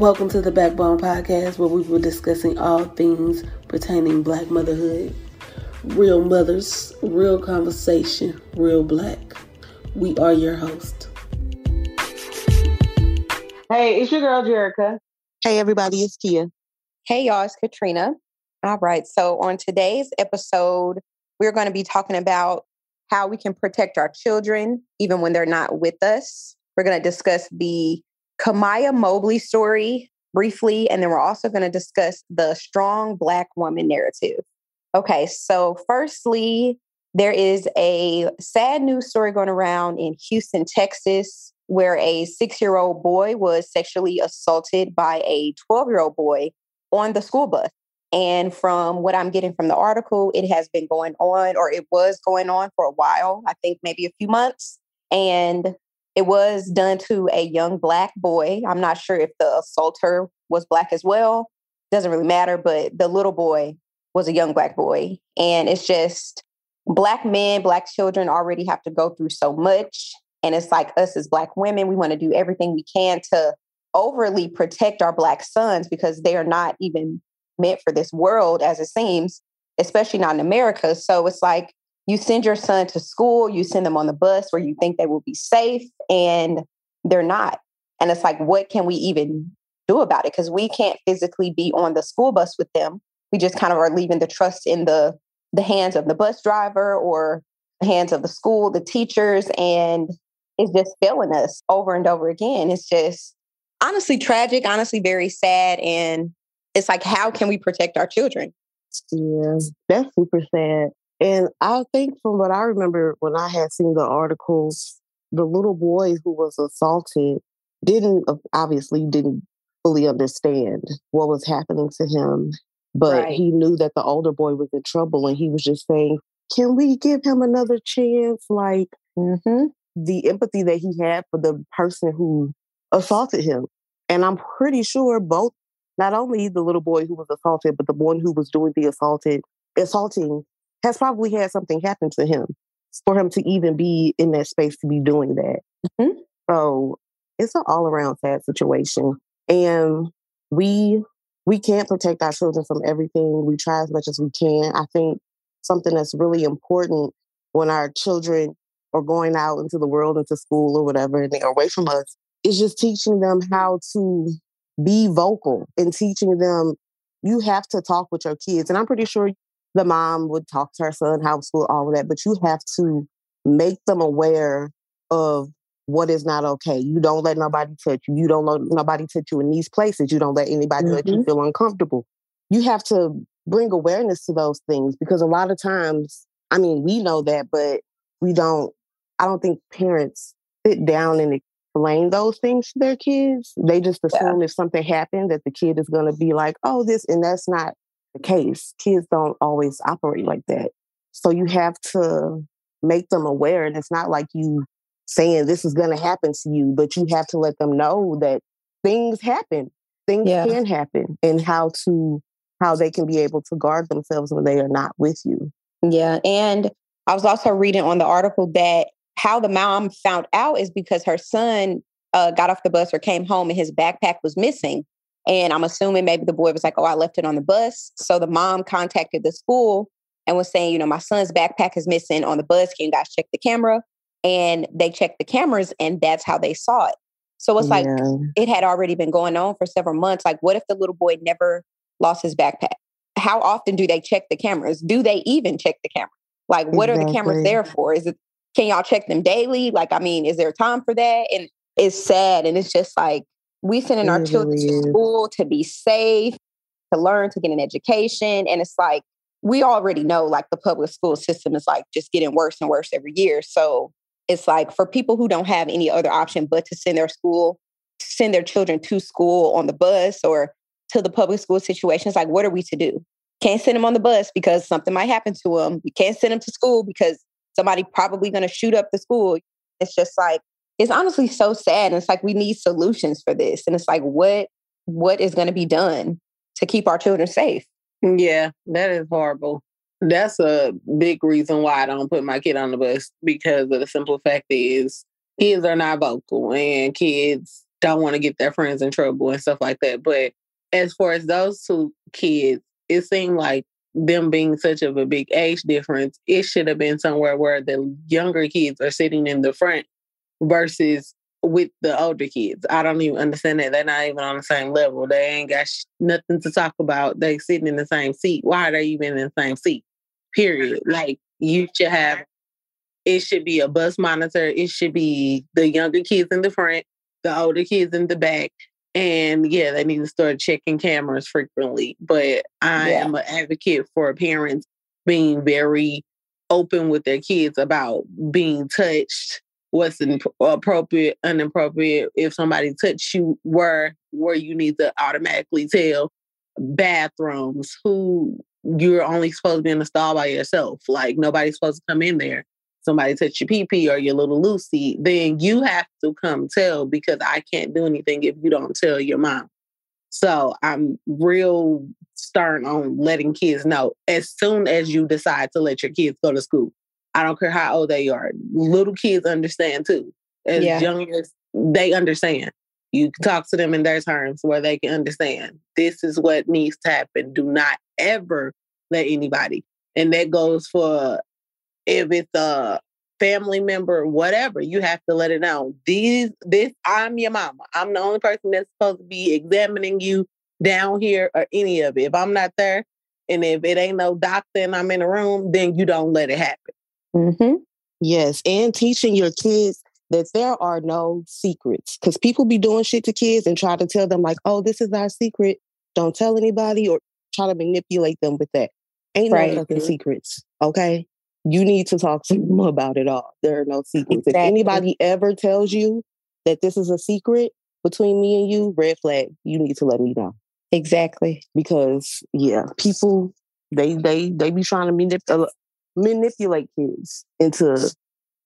Welcome to the Backbone Podcast, where we will be discussing all things pertaining Black motherhood. Real mothers, real conversation, real Black. We are your host. Hey, it's your girl Jerica. Hey, everybody, it's Kia. Hey, y'all, it's Katrina. All right, so on today's episode, we're going to be talking about how we can protect our children even when they're not with us. We're going to discuss the Kamiyah Mobley story briefly, and then we're also going to discuss the strong Black woman narrative. Okay, so firstly, there is a sad news story going around in Houston, Texas, where a six year old boy was sexually assaulted by a 12 year old boy on the school bus. And from what I'm getting from the article, it has been going on, or it was going on for a while, I think maybe a few months. And it was done to a young Black boy. I'm not sure if the assaulter was Black as well. Doesn't really matter, but the little boy was a young Black boy. And it's just Black men, Black children already have to go through so much. And it's like us as Black women, we want to do everything we can to overly protect our Black sons because they are not even meant for this world as it seems, especially not in America. So it's like you send your son to school, you send them on the bus where you think they will be safe, and they're not. And it's like, what can we even do about it? Because we can't physically be on the school bus with them. We just kind of are leaving the trust in the the hands of the bus driver or the hands of the school, the teachers, and it's just failing us over and over again. It's just honestly tragic, honestly very sad. And it's like, how can we protect our children? Yeah, that's super sad. And I think from what I remember when I had seen the articles, the little boy who was assaulted didn't obviously didn't fully understand what was happening to him, but right. he knew that the older boy was in trouble and he was just saying, Can we give him another chance? Like mm-hmm. the empathy that he had for the person who assaulted him. And I'm pretty sure both not only the little boy who was assaulted, but the one who was doing the assaulted assaulting has probably had something happen to him for him to even be in that space to be doing that. Mm-hmm. So it's an all around sad situation. And we we can't protect our children from everything. We try as much as we can. I think something that's really important when our children are going out into the world, into school or whatever, and they're away from us, is just teaching them how to be vocal and teaching them you have to talk with your kids. And I'm pretty sure the mom would talk to her son, how school, all of that, but you have to make them aware of what is not okay. You don't let nobody touch you. You don't let nobody touch you in these places. You don't let anybody mm-hmm. let you feel uncomfortable. You have to bring awareness to those things because a lot of times, I mean, we know that, but we don't, I don't think parents sit down and explain those things to their kids. They just assume yeah. if something happened that the kid is going to be like, oh, this, and that's not the case. Kids don't always operate like that. So you have to make them aware. And it's not like you saying this is going to happen to you, but you have to let them know that things happen. Things yeah. can happen and how to how they can be able to guard themselves when they are not with you. Yeah, and I was also reading on the article that how the mom found out is because her son uh, got off the bus or came home and his backpack was missing. And I'm assuming maybe the boy was like, oh, I left it on the bus. So the mom contacted the school and was saying, you know, my son's backpack is missing on the bus. Can you guys check the camera? And they checked the cameras and that's how they saw it. So it's like yeah. it had already been going on for several months. Like, what if the little boy never lost his backpack? How often do they check the cameras? Do they even check the camera? Like, what exactly. are the cameras there for? Is it can y'all check them daily? Like, I mean, is there time for that? And it's sad. And it's just like we sending our children to school to be safe, to learn, to get an education. And it's like we already know like the public school system is like just getting worse and worse every year. So it's like for people who don't have any other option but to send their school, send their children to school on the bus or to the public school situations, like what are we to do? Can't send them on the bus because something might happen to them. You can't send them to school because somebody probably going to shoot up the school. It's just like, it's honestly so sad. And it's like, we need solutions for this. And it's like, what, what is going to be done to keep our children safe? Mm, yeah, that is horrible. That's a big reason why I don't put my kid on the bus because of the simple fact is kids are not vocal and kids don't want to get their friends in trouble and stuff like that. But as far as those two kids, it seemed like them being such of a big age difference, it should have been somewhere where the younger kids are sitting in the front versus with the older kids. I don't even understand that. They're not even on the same level. They ain't got sh- nothing to talk about. They sitting in the same seat. Why are they even in the same seat? Period. Like you should have it should be a bus monitor. It should be the younger kids in the front, the older kids in the back. And yeah, they need to start checking cameras frequently. But I yeah. am an advocate for parents being very open with their kids about being touched, what's uh, appropriate, inappropriate. If somebody touched you, where where you need to automatically tell bathrooms who you're only supposed to be in the stall by yourself. Like nobody's supposed to come in there somebody touch your pee pee or your little Lucy, then you have to come tell because I can't do anything if you don't tell your mom. So I'm real stern on letting kids know as soon as you decide to let your kids go to school. I don't care how old they are. Little kids understand too. As yeah. young as they understand. You talk to them in their terms where they can understand. This is what needs to happen. Do not ever let anybody. And that goes for if it's a family member, whatever, you have to let it know. These, this, I'm your mama. I'm the only person that's supposed to be examining you down here or any of it. If I'm not there, and if it ain't no doctor and I'm in a room, then you don't let it happen. Mm-hmm. Yes, and teaching your kids that there are no secrets because people be doing shit to kids and try to tell them like, "Oh, this is our secret. Don't tell anybody," or try to manipulate them with that. Ain't right. no fucking secrets. Okay, you need to talk to them about it all. There are no secrets. Exactly. If anybody ever tells you that this is a secret between me and you, red flag, you need to let me know. Exactly. Because yeah, people they they they be trying to manip- uh, manipulate kids into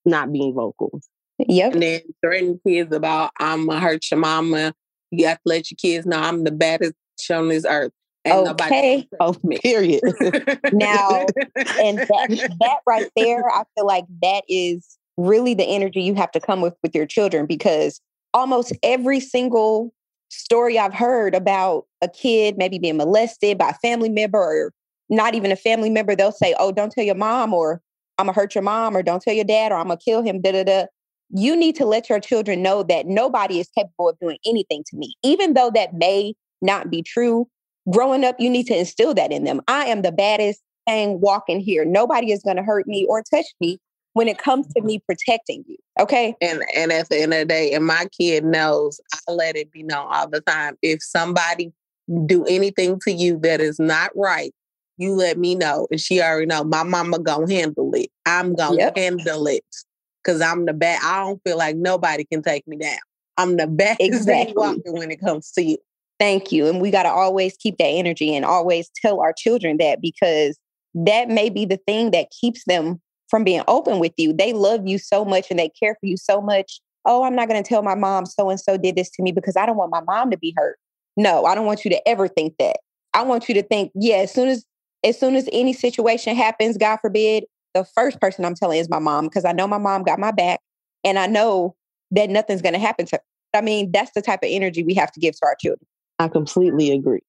not being vocal. Yep. And then threatening kids about I'm gonna hurt your mama. You have to let your kids know I'm the baddest on this earth okay. Oh, period. now, and that, that right there, I feel like that is really the energy you have to come with with your children because almost every single story I've heard about a kid maybe being molested by a family member or not even a family member, they'll say, Oh, don't tell your mom, or I'm gonna hurt your mom, or don't tell your dad, or I'm gonna kill him, da da da. You need to let your children know that nobody is capable of doing anything to me, even though that may not be true growing up, you need to instill that in them. I am the baddest thing walking here. Nobody is to hurt me or touch me when it comes to me protecting you. Okay. And and at the end of the day, and my kid knows, I let it be known all the time. If somebody do anything to you that is not right, you let me know. And she already know my mama gonna handle it. I'm gonna yep. handle it. Cause I'm the bad. I don't feel like nobody can take me down. I'm the best exactly. when it comes to you. Thank you. And we got to always keep that energy and always tell our children that because that may be the thing that keeps them from being open with you. They love you so much and they care for you so much. Oh, I'm not going to tell my mom so and so did this to me because I don't want my mom to be hurt. No, I don't want you to ever think that. I want you to think, yeah, as soon as as soon as any situation happens, God forbid, the first person I'm telling is my mom because I know my mom got my back and I know that nothing's going to happen to her. I mean, that's the type of energy we have to give to our children. I completely agree.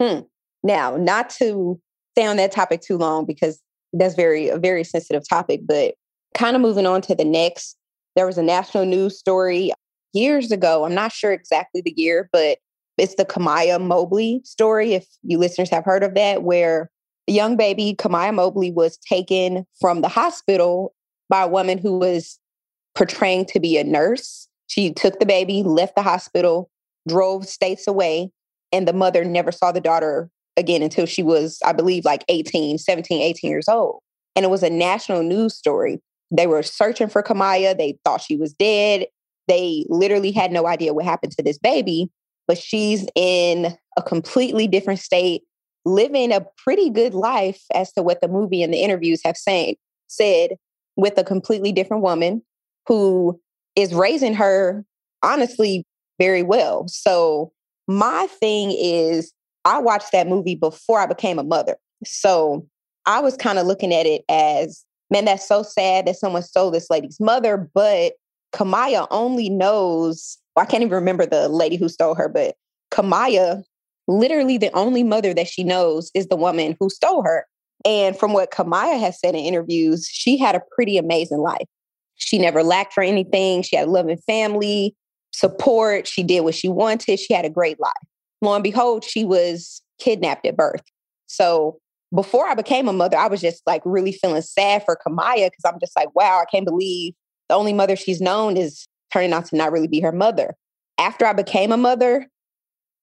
Hmm. Now, not to stay on that topic too long because that's very a very sensitive topic, but kind of moving on to the next. There was a national news story years ago. I'm not sure exactly the year, but it's the Kamiyah Mobley story. If you listeners have heard of that, where young baby, Kamiyah Mobley, was taken from the hospital by a woman who was portraying to be a nurse. She took the baby, left the hospital, drove states away, and the mother never saw the daughter again until she was, I believe, like 18, 17, 18 years old. And it was a national news story. They were searching for Kamiyah. They thought she was dead. They literally had no idea what happened to this baby, but she's in a completely different state, living a pretty good life as to what the movie and the interviews have saying, said with a completely different woman who is raising her honestly very well. So my thing is I watched that movie before I became a mother. So I was kind of looking at it as, man, that's so sad that someone stole this lady's mother, but Kamiyah only knows well, I can't even remember the lady who stole her, but Kamiyah, literally the only mother that she knows is the woman who stole her. And from what Kamiyah has said in interviews, she had a pretty amazing life. She never lacked for anything. She had a loving family, support. She did what she wanted. She had a great life. Lo and behold, she was kidnapped at birth. So before I became a mother, I was just like really feeling sad for Kamiyah because I'm just like, wow, I can't believe the only mother she's known is turning out to not really be her mother. After I became a mother,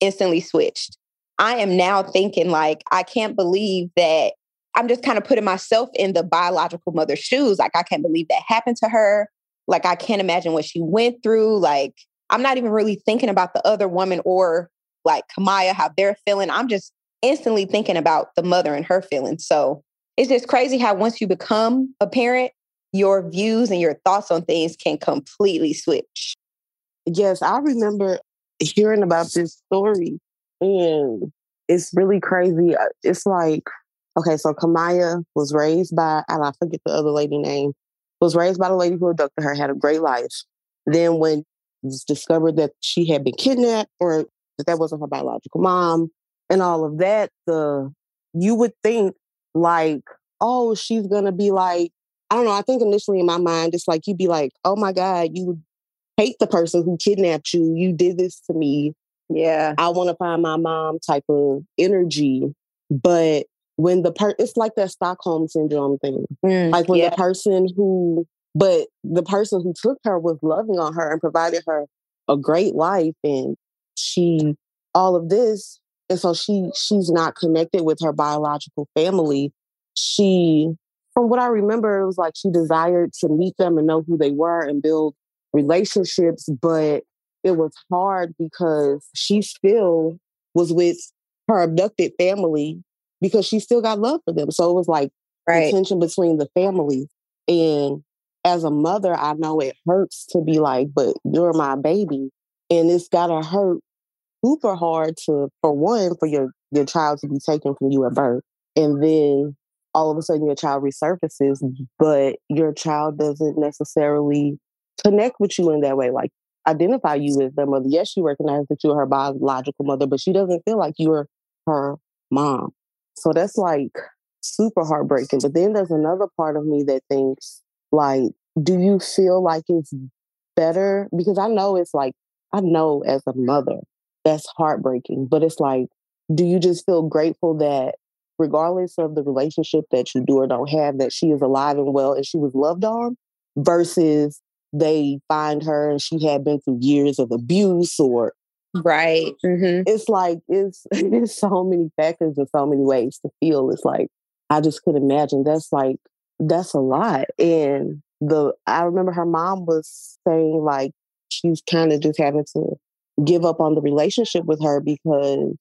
instantly switched. I am now thinking like, I can't believe that I'm just kind of putting myself in the biological mother's shoes. Like, I can't believe that happened to her. Like, I can't imagine what she went through. Like, I'm not even really thinking about the other woman or like Kamiyah, how they're feeling. I'm just instantly thinking about the mother and her feelings. So it's just crazy how once you become a parent, your views and your thoughts on things can completely switch. Yes, I remember hearing about this story and it's really crazy. Uh, it's like, okay, so Kamiyah was raised by, I forget the other lady name, was raised by the lady who abducted her, had a great life. Then when it was discovered that she had been kidnapped or that that wasn't her biological mom and all of that, the you would think like, oh, she's gonna be like, I don't know. I think initially in my mind, it's like you'd be like, oh my God, you hate the person who kidnapped you. You did this to me. Yeah. I want to find my mom type of energy. But when the per it's like that Stockholm syndrome thing. Mm, like when yeah. the person who but the person who took her was loving on her and provided her a great life and she all of this and so she she's not connected with her biological family she from what i remember it was like she desired to meet them and know who they were and build relationships but it was hard because she still was with her abducted family because she still got love for them. So it was like right. tension between the families and as a mother i know it hurts to be like but you're my baby. And it's gotta hurt super hard to, for one, for your your child to be taken from you at birth, and then all of a sudden your child resurfaces, but your child doesn't necessarily connect with you in that way, like identify you as their mother. Yes, she recognizes that you're her biological mother, but she doesn't feel like you're her mom. So that's like super heartbreaking. But then there's another part of me that thinks, like, do you feel like it's better? Because I know it's like, I know as a mother, that's heartbreaking. But it's like, do you just feel grateful that regardless of the relationship that you do or don't have, that she is alive and well and she was loved on versus they find her and she had been through years of abuse or right mm-hmm. it's like it's it's so many factors and so many ways to feel it's like i just could imagine that's like that's a lot and the i remember her mom was saying like she's kind of just having to give up on the relationship with her because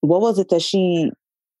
what was it that she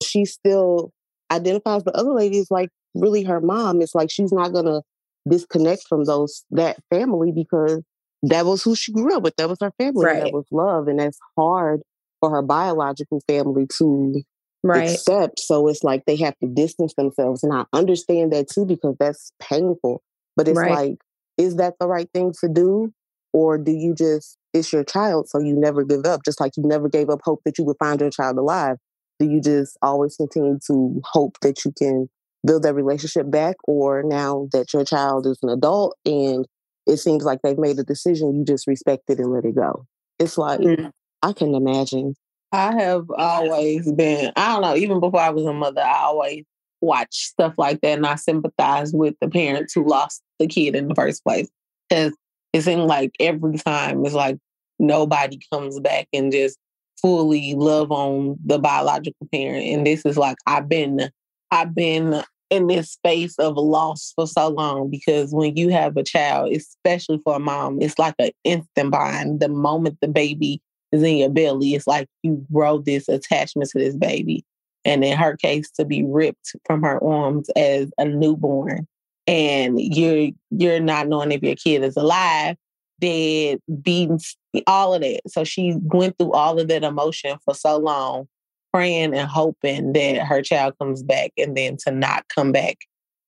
she still identifies the other lady as like really her mom. It's like she's not gonna disconnect from those that family because that was who she grew up with. That was her family. Right. That was love. And that's hard for her biological family to right. accept. So it's like they have to distance themselves. And I understand that too because that's painful. But it's right. like, is that the right thing to do? Or do you just it's your child, so you never give up. Just like you never gave up hope that you would find your child alive. Do you just always continue to hope that you can build that relationship back? Or now that your child is an adult and it seems like they've made a decision, you just respect it and let it go? It's like, mm. I can imagine. I have always been, I don't know, even before I was a mother, I always watch stuff like that and I sympathize with the parents who lost the kid in the first place. Because it seemed like every time it's like nobody comes back and just fully love on the biological parent. And this is like I've been I've been in this space of loss for so long because when you have a child, especially for a mom, it's like an instant bond. The moment the baby is in your belly, it's like you grow this attachment to this baby. And in her case, to be ripped from her arms as a newborn and you're you're not knowing if your kid is alive, dead, beaten, all of that. So she went through all of that emotion for so long, praying and hoping that her child comes back and then to not come back,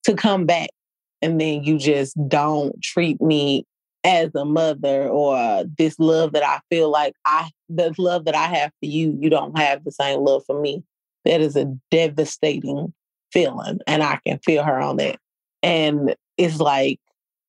to come back. And then you just don't treat me as a mother or this love that I feel like I the love that I have for you, you don't have the same love for me. That is a devastating feeling. And I can feel her on that. And it's like,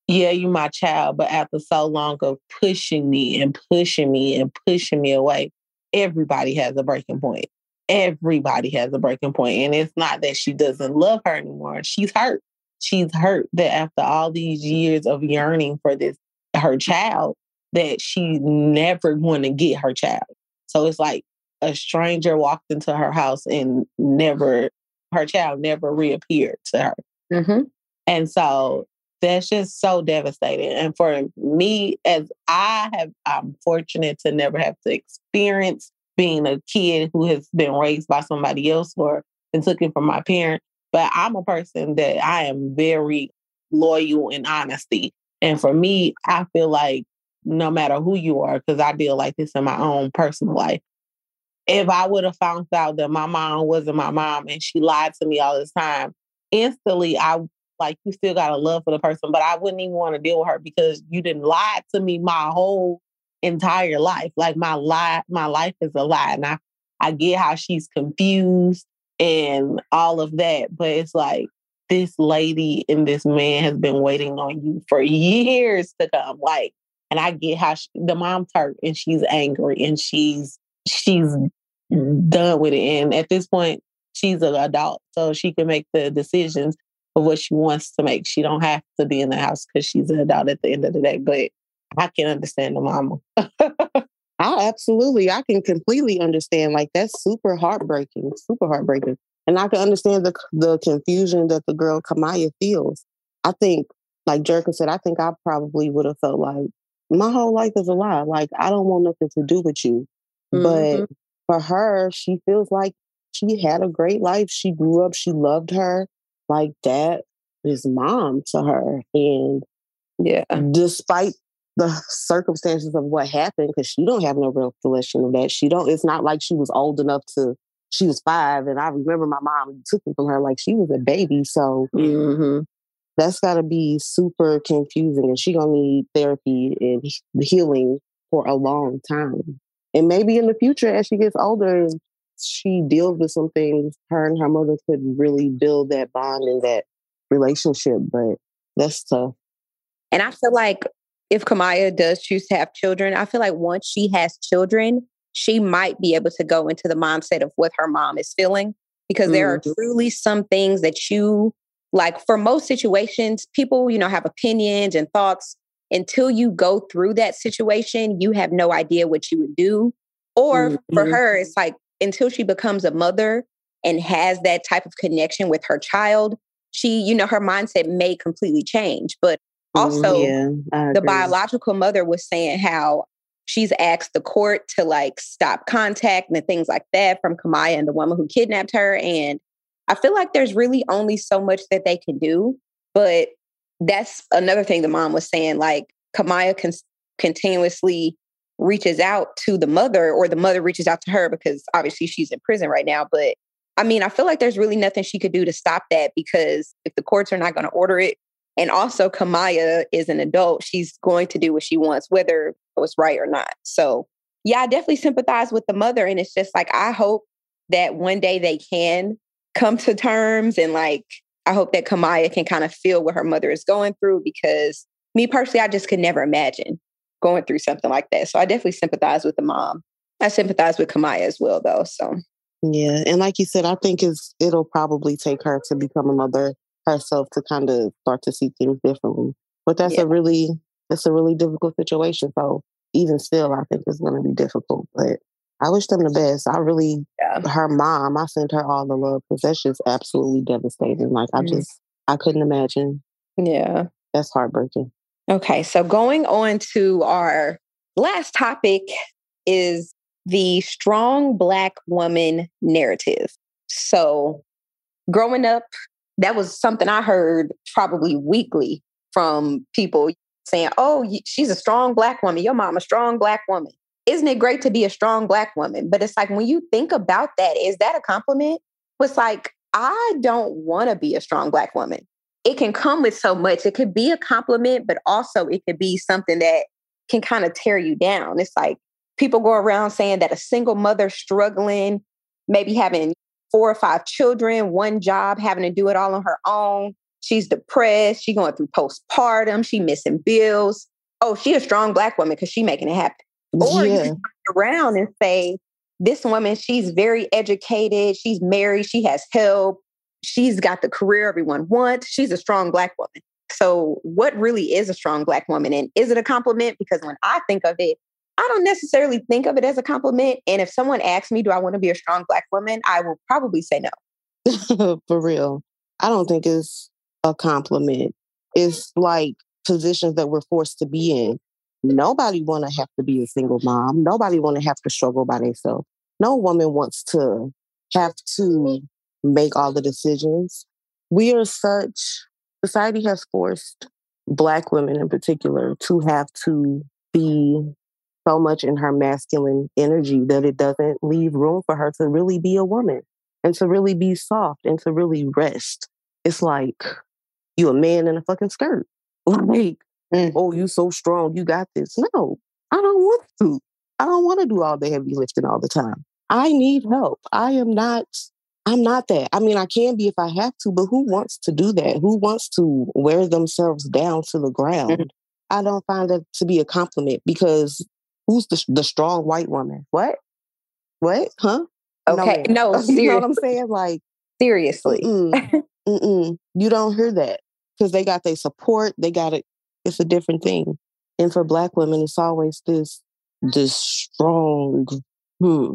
yeah, you're my child, but after so long of pushing me and pushing me and pushing me away, everybody has a breaking point. Everybody has a breaking point. And it's not that she doesn't love her anymore. She's hurt. She's hurt that after all these years of yearning for this her child that she never to get her child. So it's like a stranger walked into her house and never, her child never reappeared to her. Mm-hmm. And so that's just so devastating. And for me, as I have, I'm fortunate to never have to experience being a kid who has been raised by somebody else or been taken from my parent. But I'm a person that I am very loyal and honesty. And for me, I feel like no matter who you are, because I deal like this in my own personal life. If I would have found out that my mom wasn't my mom and she lied to me all this time, instantly I like you still got a love for the person, but I wouldn't even want to deal with her because you didn't lie to me my whole entire life. Like my life, my life is a lie. And I, I get how she's confused and all of that, but it's like this lady and this man has been waiting on you for years to come. Like, and I get how she, the mom's hurt and she's angry and she's she's done with it. And at this point, she's an adult, so she can make the decisions of what she wants to make. She don't have to be in the house because she's an adult at the end of the day. But I can understand the mama. I absolutely, I can completely understand. Like that's super heartbreaking, super heartbreaking. And I can understand the the confusion that the girl Kamiyah feels. I think, like Jerica said, I think I probably would have felt like my whole life is a lie. Like I don't want nothing to do with you. Mm-hmm. But for her, she feels like she had a great life. She grew up, she loved her. Like that is mom to her. And yeah, despite the circumstances of what happened, because she don't have no real recollection of that. She don't, it's not like she was old enough to she was five, and I remember my mom took me from her like she was a baby. So mm-hmm. that's got to be super confusing, and she gonna need therapy and healing for a long time. And maybe in the future, as she gets older, she deals with some things. Her and her mother could really build that bond and that relationship, but that's tough. And I feel like if Kamiyah does choose to have children, I feel like once she has children, she might be able to go into the mindset of what her mom is feeling because mm-hmm. there are mm-hmm. truly some things that you like for most situations people you know have opinions and thoughts until you go through that situation you have no idea what you would do or mm-hmm. for her it's like until she becomes a mother and has that type of connection with her child she you know her mindset may completely change but Oh, also yeah, the biological mother was saying how she's asked the court to like stop contact and things like that from Kamiyah and the woman who kidnapped her. And I feel like there's really only so much that they can do. But that's another thing the mom was saying. Like Kamiyah con- continuously reaches out to the mother, or the mother reaches out to her because obviously she's in prison right now. But I mean, I feel like there's really nothing she could do to stop that because if the courts are not going to order it, and also, Kamiyah is an adult. She's going to do what she wants, whether it was right or not. So, yeah, I definitely sympathize with the mother. And it's just like, I hope that one day they can come to terms. And like, I hope that Kamiyah can kind of feel what her mother is going through because me personally, I just could never imagine going through something like that. So, I definitely sympathize with the mom. I sympathize with Kamiyah as well, though. So, yeah. And like you said, I think it's, it'll probably take her to become a mother herself to kind of start to see things differently. But that's yeah. a really that's a really difficult situation. So even still, I think it's going to be difficult. But I wish them the best. I really, yeah. her mom, I sent her all the love because that's just absolutely devastating. Like I mm. just, I couldn't imagine. Yeah, that's heartbreaking. Okay, so going on to our last topic is the strong Black woman narrative. So, growing up that was something I heard probably weekly from people saying, Oh, she's a strong black woman. Your mom, a strong black woman. Isn't it great to be a strong black woman? But it's like when you think about that, is that a compliment? It's like, I don't want to be a strong black woman. it can come with so much. It could be a compliment, but also it could be something that can kind of tear you down. It's like people go around saying that a single mother struggling, maybe having four or five children, one job, having to do it all on her own. She's depressed. She going through postpartum. She missing bills. Oh, she a strong black woman because she making it happen. Or yeah. you around and say, this woman, she's very educated. She's married. She has help. She's got the career everyone wants. She's a strong black woman. So, what really is a strong black woman? And is it a compliment? Because when I think of it, I don't necessarily think of it as a compliment. And if someone asks me, do I want to be a strong black woman? I will probably say no. For real. I don't think it's a compliment. It's like positions that we're forced to be in. Nobody want to have to be a single mom. Nobody want to have to struggle by themselves. No woman wants to have to make all the decisions. We are such society has forced black women in particular to have to be so much in her masculine energy that it doesn't leave room for her to really be a woman and to really be soft and to really rest. It's like you a man in a fucking skirt. Like, mm. oh, you so strong, you got this. No, I don't want to. I don't want to do all the heavy lifting all the time. I need help. I am not I'm not that. I mean, I can be if I have to, but who wants to do that? Who wants to wear themselves down to the ground? Mm-hmm. I don't find that to be a compliment because who's the, the strong white woman? What? What? Huh? Okay. No, no you know what I'm saying? Like, seriously. Mm-mm, mm-mm. You don't hear that because they got their support. They got it. It's a different thing. And for black women, it's always this, this strong, hmm,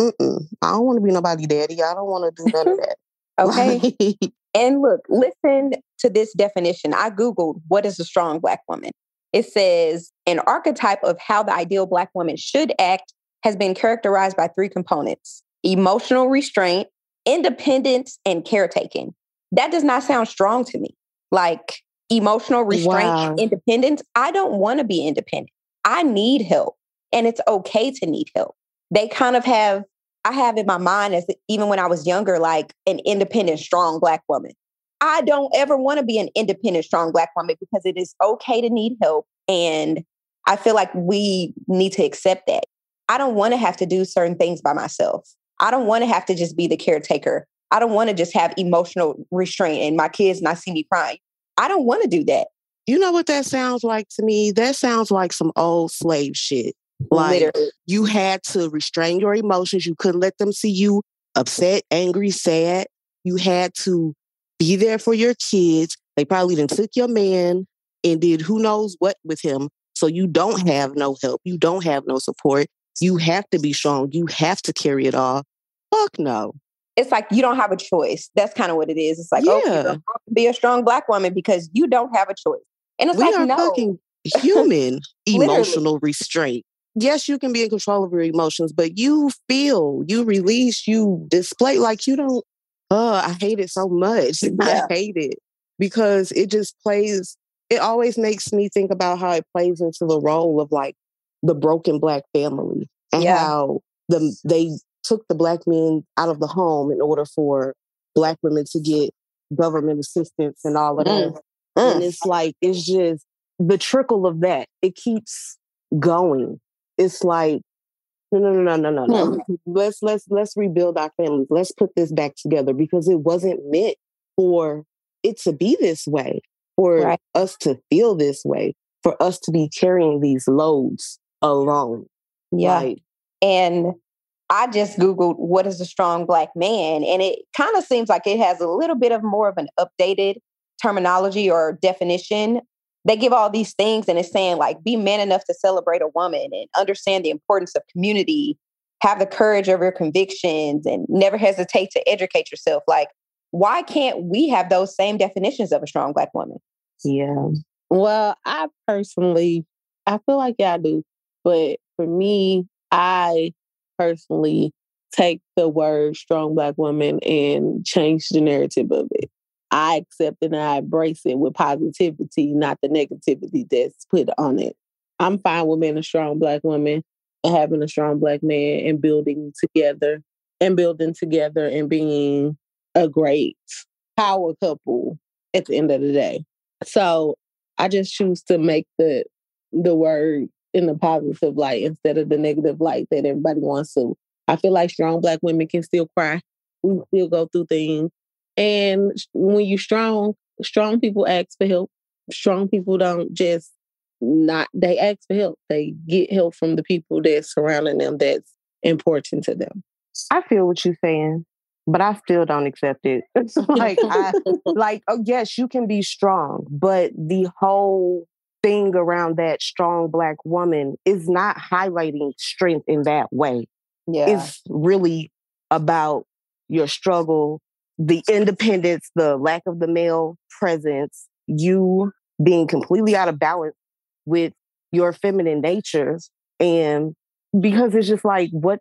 Mm-mm. I don't want to be nobody daddy. I don't want to do none of that. okay. and look, listen to this definition. I Googled what is a strong Black woman. It says an archetype of how the ideal Black woman should act has been characterized by three components emotional restraint, independence, and caretaking. That does not sound strong to me. Like emotional restraint, wow. independence. I don't want to be independent. I need help, and it's okay to need help they kind of have I have in my mind as even when I was younger, like an independent, strong black woman. I don't ever want to be an independent, strong black woman because it is okay to need help. And I feel like we need to accept that. I don't want to have to do certain things by myself. I don't want to have to just be the caretaker. I don't want to just have emotional restraint and my kids not see me crying. I don't want to do that. You know what that sounds like to me? That sounds like some old slave shit. Like Literally. you had to restrain your emotions. You couldn't let them see you upset, angry, sad. You had to be there for your kids. They probably then took your man and did who knows what with him. So you don't have no help. You don't have no support. You have to be strong. You have to carry it all. Fuck no. It's like you don't have a choice. That's kind of what it is. It's like, oh, yeah. oh, be a strong black woman because you don't have a choice. And it's we like, are no. fucking human emotional restraint yes, you can be in control of your emotions, but you feel, you release, you display like you don't. Oh, I hate it so much. Yeah. I hate it because it just plays. It always makes me think about how it plays into the role of like the broken black family and yeah. how the they took the black men out of the home in order for black women to get government assistance and all of mm. that. Mm. And it's like it's just the trickle of that. It keeps going it's like no no no no no no hmm. let's let's let's rebuild our families let's put this back together because it wasn't meant for it to be this way for right. us to feel this way for us to be carrying these loads alone yeah like, and I just Googled what is a strong black man, and it kind of seems like it has a little bit of more of an updated terminology or definition they give all these things and it's saying like be man enough to celebrate a woman and understand the importance of community. Have the courage of your convictions and never hesitate to educate yourself. Like why can't we have those same definitions of a strong black woman? Yeah. Well i personally i feel like yeah, i do. But for me i personally take the word strong black woman and change the narrative of it I accept and I embrace it with positivity, not the negativity that's put on it. I'm fine with being a strong black woman and having a strong black man and building together and building together and being a great power couple at the end of the day. So I just choose to make the the word in the positive light instead of the negative light that everybody wants to. I feel like strong black women can still cry. We still go through things. And when you're strong, strong people ask for help. Strong people don't just not they ask for help. They get help from the people that's surrounding them that's important to them. I feel what you're saying, but I still don't accept it. It's like I like, oh yes, you can be strong, but the whole thing around that strong black woman is not highlighting strength in that way. Yeah. It's really about your struggle, the independence, the lack of the male presence, you being completely out of balance with your feminine nature. And because it's just like what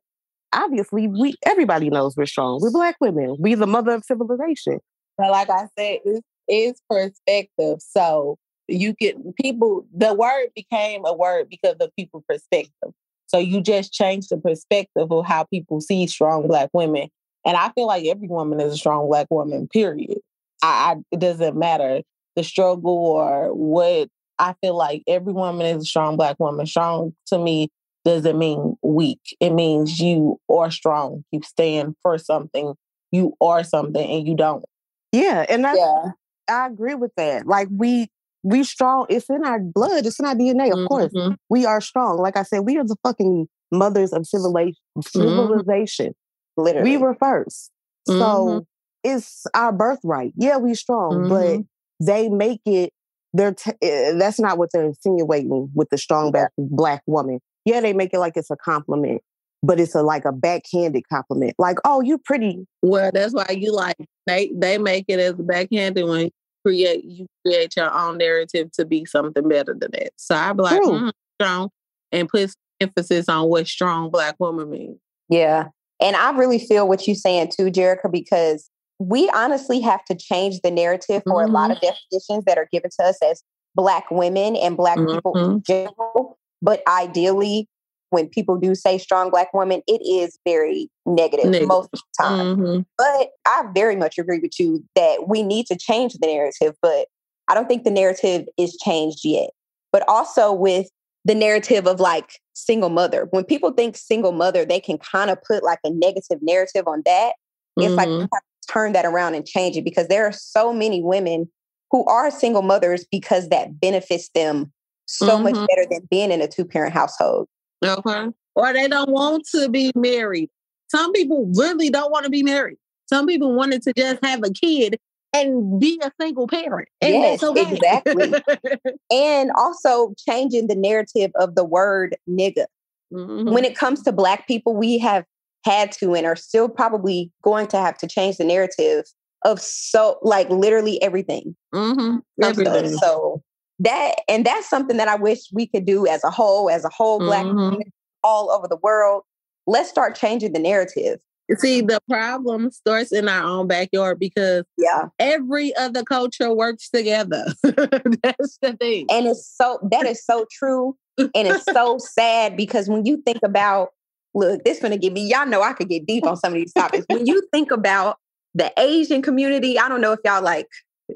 obviously we everybody knows we're strong. We're black women. We the mother of civilization. But like I said, it's, it's perspective. So you get people the word became a word because of people's perspective. So you just change the perspective of how people see strong black women. And I feel like every woman is a strong black woman, period. I, I it doesn't matter the struggle or what I feel like every woman is a strong black woman. Strong to me doesn't mean weak. It means you are strong. You stand for something. You are something and you don't. Yeah. And that's, Yeah. I agree with that. Like we we strong, it's in our blood, it's in our DNA, of course. Mhm. We are strong. Like I said, we are the fucking mothers of civilization civilization. Literally. We were 1st So Mhm. it's our birthright. Yeah, we strong, but Mhm. they make it they're t- eh, that's not what they're insinuating with the strong black, black woman. Yeah, they make it like it's a compliment, but it's a like a backhanded compliment. Like, oh, you pretty. Well, that's why you like they they make it as a backhanded when you create you create your own narrative to be something better than that. So I be like mm, strong and put emphasis on what strong black woman means. Yeah. And I really feel what you're saying too, Jerica, because we honestly have to change the narrative for a lot of definitions that are given to us as Black women and Black people in general. But ideally, when people do say strong Black woman, it is very negative, Negative. most of the time. Mhm. But I very much agree with you that we need to change the narrative, but I don't think the narrative is changed yet. But also with the narrative of like single mother, when people think single mother, they can kind of put like a negative narrative on that. It's like we Mhm. have to turn that around and change it because there are so many women who are single mothers because that benefits them so much Mhm. better than being in a two parent household. Okay. Or they don't want to be married. Some people really don't want to be married. Some people wanted to just have a kid and be a single parent. And Yes, okay. exactly. And also changing the narrative of the word nigga. Mhm. when it comes to black people we have had to and are still probably going to have to change the narrative of so like literally everything Mhm. Everything. so that and that's something that i wish we could do as a whole as a whole black Mhm. all over the world let's start changing the narrative See, the problem starts in our own backyard because yeah every other culture works together. That's the thing. and it's so that is so true and it's so sad because when you think about look this gonna get me y'all know i could get deep on some of these topics when you think about the asian community i don't know if y'all like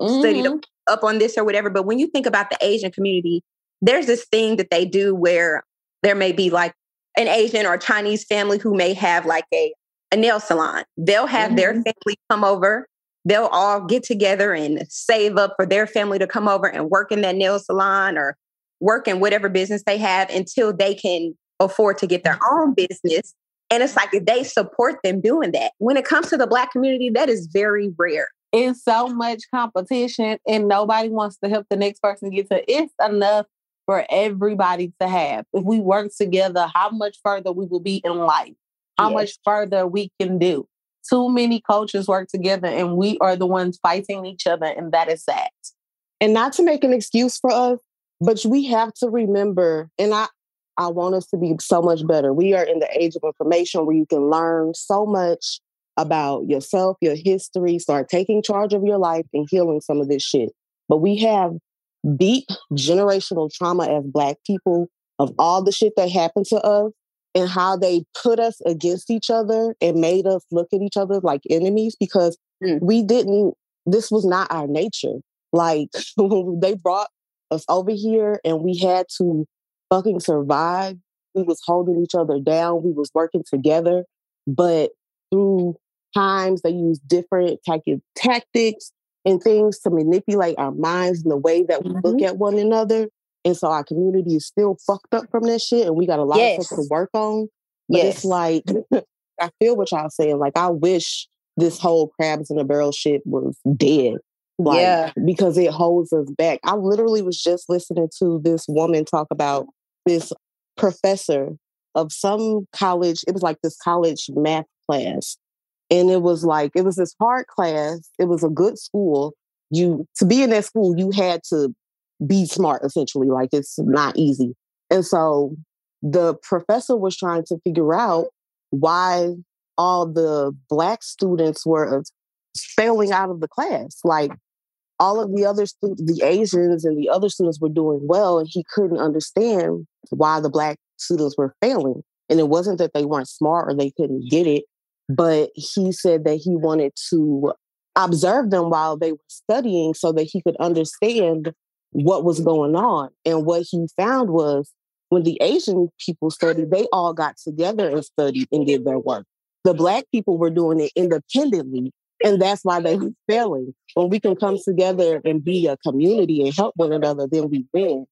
studied Mhm. up on this or whatever, but when you think about the Asian community, there's this thing that they do where there may be like an Asian or Chinese family who may have like a, a nail salon. They'll have their Mhm. family come over. They'll all get together and save up for their family to come over and work in that nail salon or work in whatever business they have until they can afford to get their own business. And it's like if they support them doing that. When it comes to the Black community, that is very rare. It's so much competition and nobody wants to help the next person get to it's enough for everybody to have. If we work together, how much further we will be in life, how Yes. much further we can do. Too many cultures work together and we are the ones fighting each other, and that is sad. and not to make an excuse for us, but we have to remember, and I, I want us to be so much better. We are in the age of information where you can learn so much about yourself, your history, start taking charge of your life and healing some of this shit. But we have deep generational trauma as Black people of all the shit that happened to us and how they put us against each other and made us look at each other like enemies because Mm. we didn't, this was not our nature Like they brought us over here and we had to fucking survive. We was holding each other down. We was working together. But through times they used different tactics and things to manipulate our minds and the way that we mm-hmm. look at one another. And so our community is still fucked up from that shit and we got a lot yes. of stuff to work on. But yes. it's like I feel what y'all saying. Like I wish this whole crabs in a barrel shit was dead. Like, yeah. Because it holds us back. I literally was just listening to this woman talk about this professor of some college. It was like this college math class. And it was like, it was this hard class. It was a good school. You, to be in that school, you had to be smart, essentially. Like, it's not easy. And so the professor was trying to figure out why all the black students were failing out of the class. Like all of the other students, the Asians and the other students were doing well, and he couldn't understand why the black students were failing. And it wasn't that they weren't smart or they couldn't get it, but he said that he wanted to observe them while they were studying so that he could understand what was going on. And what he found was when the Asian people studied, they all got together and studied and did their work. The black people were doing it independently and that's why they were failing. When we can come together and be a community and help one another, then we win.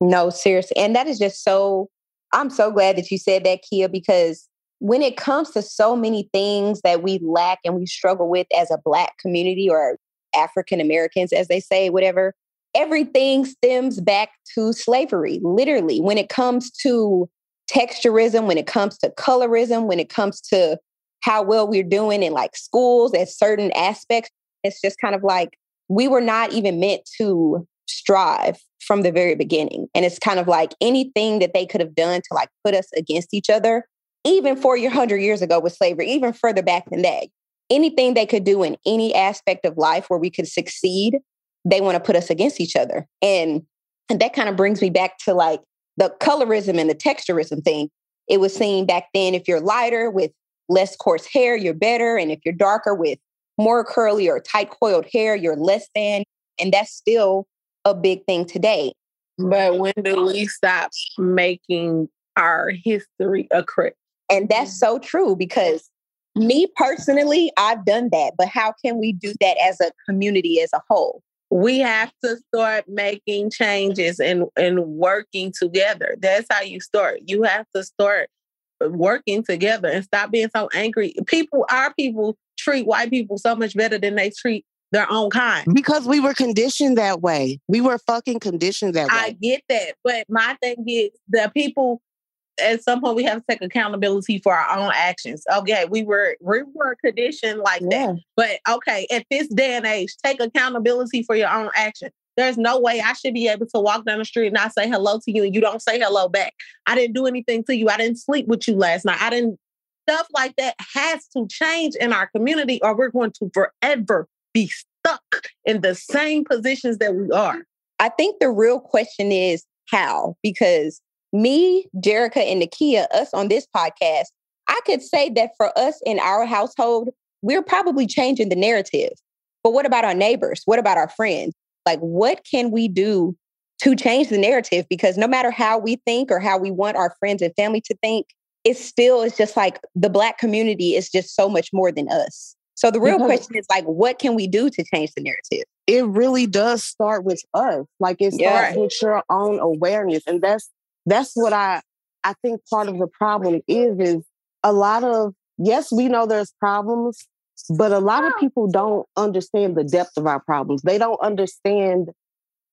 No, seriously. And that is just so, I'm so glad that you said that, Kia, because when it comes to so many things that we lack and we struggle with as a Black community or African Americans, as they say, whatever, everything stems back to slavery, literally. When it comes to texturism, when it comes to colorism, when it comes to how well we're doing in like schools at certain aspects. It's just kind of like we were not even meant to strive from the very beginning. And it's kind of like anything that they could have done to like put us against each other, even 400 years ago with slavery, even further back than that, anything they could do in any aspect of life where we could succeed, they want to put us against each other. And, and that kind of brings me back to like the colorism and the texturism thing. It was seen back then if you're lighter with less coarse hair, you're better. And if you're darker with more curly or tight coiled hair, you're less than. And that's still a big thing today. But when do we stop making our history a credit? And that's so true because me personally, I've done that. But how can we do that as a community as a whole? We have to start making changes and, and working together. That's how you start. You have to start uh, working together and stop being so angry. People, our people treat white people so much better than they treat their own kind. Because we were conditioned that way. We were fucking conditioned that way. I get that. But my thing is the people at some point we have to take accountability for our own actions. Okay, we were we were conditioned like yeah. that. But okay, at this day and age, take accountability for your own action. There's no way I should be able to walk down the street and I say hello to you and you don't say hello back. I didn't do anything to you. I didn't sleep with you last night. I didn't stuff like that has to change in our community or we're going to forever be stuck in the same positions that we are. I think the real question is how because me, Jerica, and Nakia, us on this podcast, I could say that for us in our household, we're probably changing the narrative. But what about our neighbors? What about our friends? Like, what can we do to change the narrative? Because no matter how we think or how we want our friends and family to think, it still is just like the Black community is just so much more than us. So the real question is like, what can we do to change the narrative? It really does start with us. Like it starts yeah. with your own awareness. And that's that's what I I think part of the problem is is a lot of yes, we know there's problems, but a lot of people don't understand the depth of our problems. They don't understand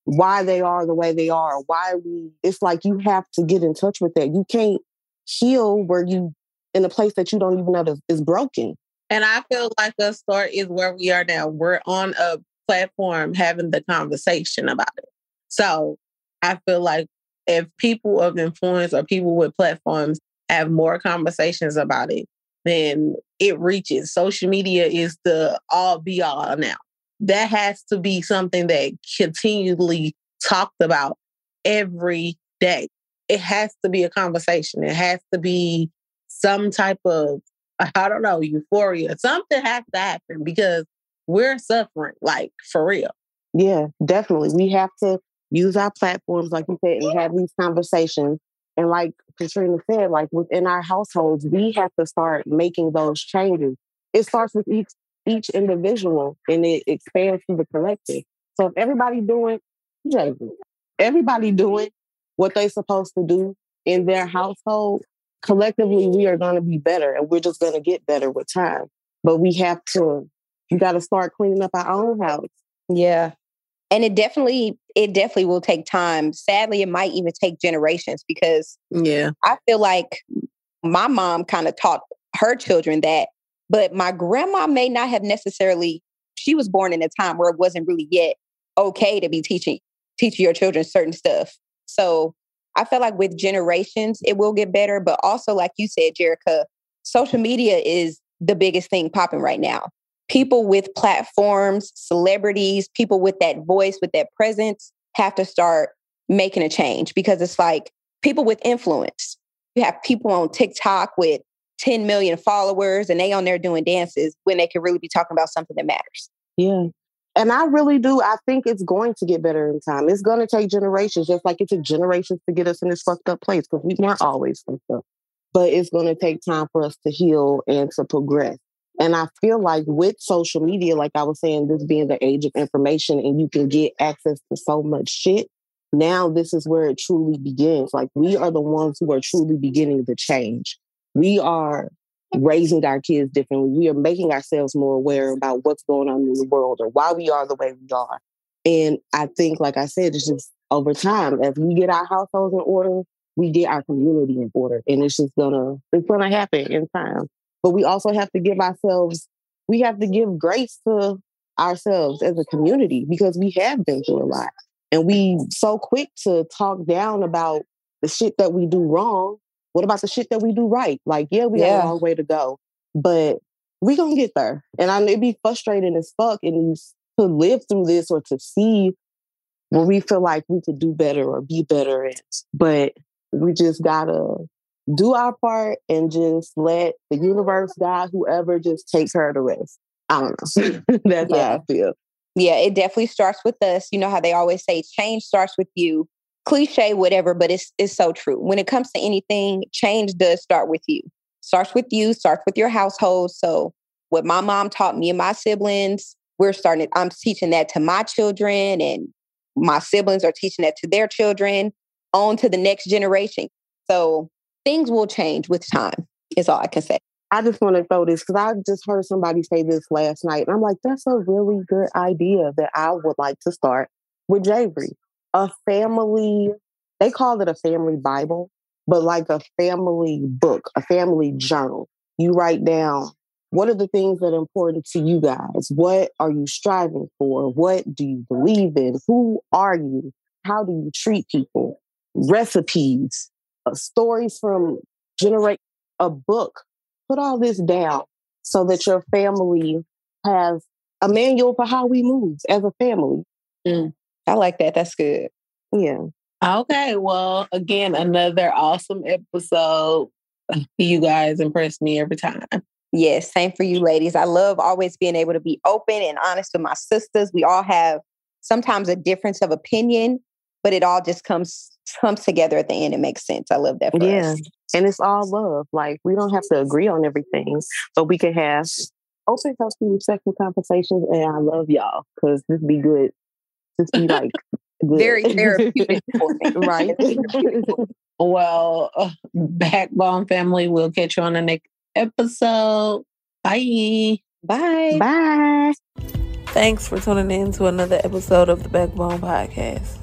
why they are the way they are, why we, it's like you have to get in touch with that. You can't heal where you, in a place that you don't even know is broken. And I feel like a start is where we are now. We're on a platform having the conversation about it. So I feel like if people of influence or people with platforms have more conversations about it, then it reaches. Social media is the all be all now. That has to be something that continually talked about every day. It has to be a conversation. It has to be some type of, I don't know, euphoria. Something has to happen because we're suffering, like for real. Yeah, definitely. We have to use our platforms, like you said, and have these conversations. And like Katrina said, like within our households, we have to start making those changes. It starts with each each individual and it expands to the collective. So if everybody doing everybody doing what they're supposed to do in their household, collectively we are going to be better and we're just going to get better with time. But we have to, you got to start cleaning up our own house. Yeah. And it definitely, it definitely will take time. Sadly, it might even take generations because yeah, I feel like my mom kind of taught her children that, but my grandma may not have necessarily, she was born in a time where it wasn't really yet okay to be teaching teaching your children certain stuff. So I feel like with generations, it will get better. But also, like you said, Jerica, social media is the biggest thing popping right now. People with platforms, celebrities, people with that voice, with that presence have to start making a change because it's like people with influence. You have people on TikTok with 10 million followers and they on there doing dances when they could really be talking about something that matters. Yeah. And I really do. I think it's going to get better in time. It's going to take generations, just like it took generations to get us in this fucked up place because we weren't always fucked up. But it's going to take time for us to heal and to progress. And I feel like with social media, like I was saying, this being the age of information and you can get access to so much shit. Now, this is where it truly begins. Like, we are the ones who are truly beginning the change. We are raising our kids differently. We are making ourselves more aware about what's going on in the world or why we are the way we are. And I think, like I said, it's just over time, as we get our households in order, we get our community in order. And it's just gonna, it's gonna happen in time. But we also have to give ourselves, we have to give grace to ourselves as a community because we have been through a lot. And we so quick to talk down about the shit that we do wrong what about the shit that we do right? Like, yeah, we yeah. got a long way to go, but we gonna get there. And I it'd be frustrating as fuck and to live through this or to see where we feel like we could do better or be better at. But we just gotta do our part and just let the universe, God, whoever, just take care of the rest. I don't know. Hmm. That's yeah. how I feel. Yeah, it definitely starts with us. You know how they always say change starts with you cliche, whatever, but it's it's so true. When it comes to anything, change does start with you. Starts with you, starts with your household. So what my mom taught me and my siblings, we're starting, I'm teaching that to my children and my siblings are teaching that to their children, on to the next generation. So things will change with time, is all I can say. I just want to throw this because I just heard somebody say this last night. And I'm like, that's a really good idea that I would like to start with Javery a family, they call it a family Bible, but like a family book, a family journal. You write down what are the things that are important to you guys? What are you striving for? What do you believe in? Who are you? How do you treat people? Recipes, uh, stories from generate a book. Put all this down so that your family has a manual for how we move as a family. Mm. I like that. That's good. Yeah. Okay. Well, again, another awesome episode. You guys impress me every time. Yes, same for you ladies. I love always being able to be open and honest with my sisters. We all have sometimes a difference of opinion, but it all just comes comes together at the end. It makes sense. I love that. yeah. Us. And it's all love. Like we don't have to agree on everything, but we can have open, healthy, respectful conversations. And I love y'all because this be good just be like very therapeutic right? well, uh, Backbone family, we'll catch you on the next episode. Bye. Bye. Bye. Thanks for tuning in to another episode of the Backbone Podcast.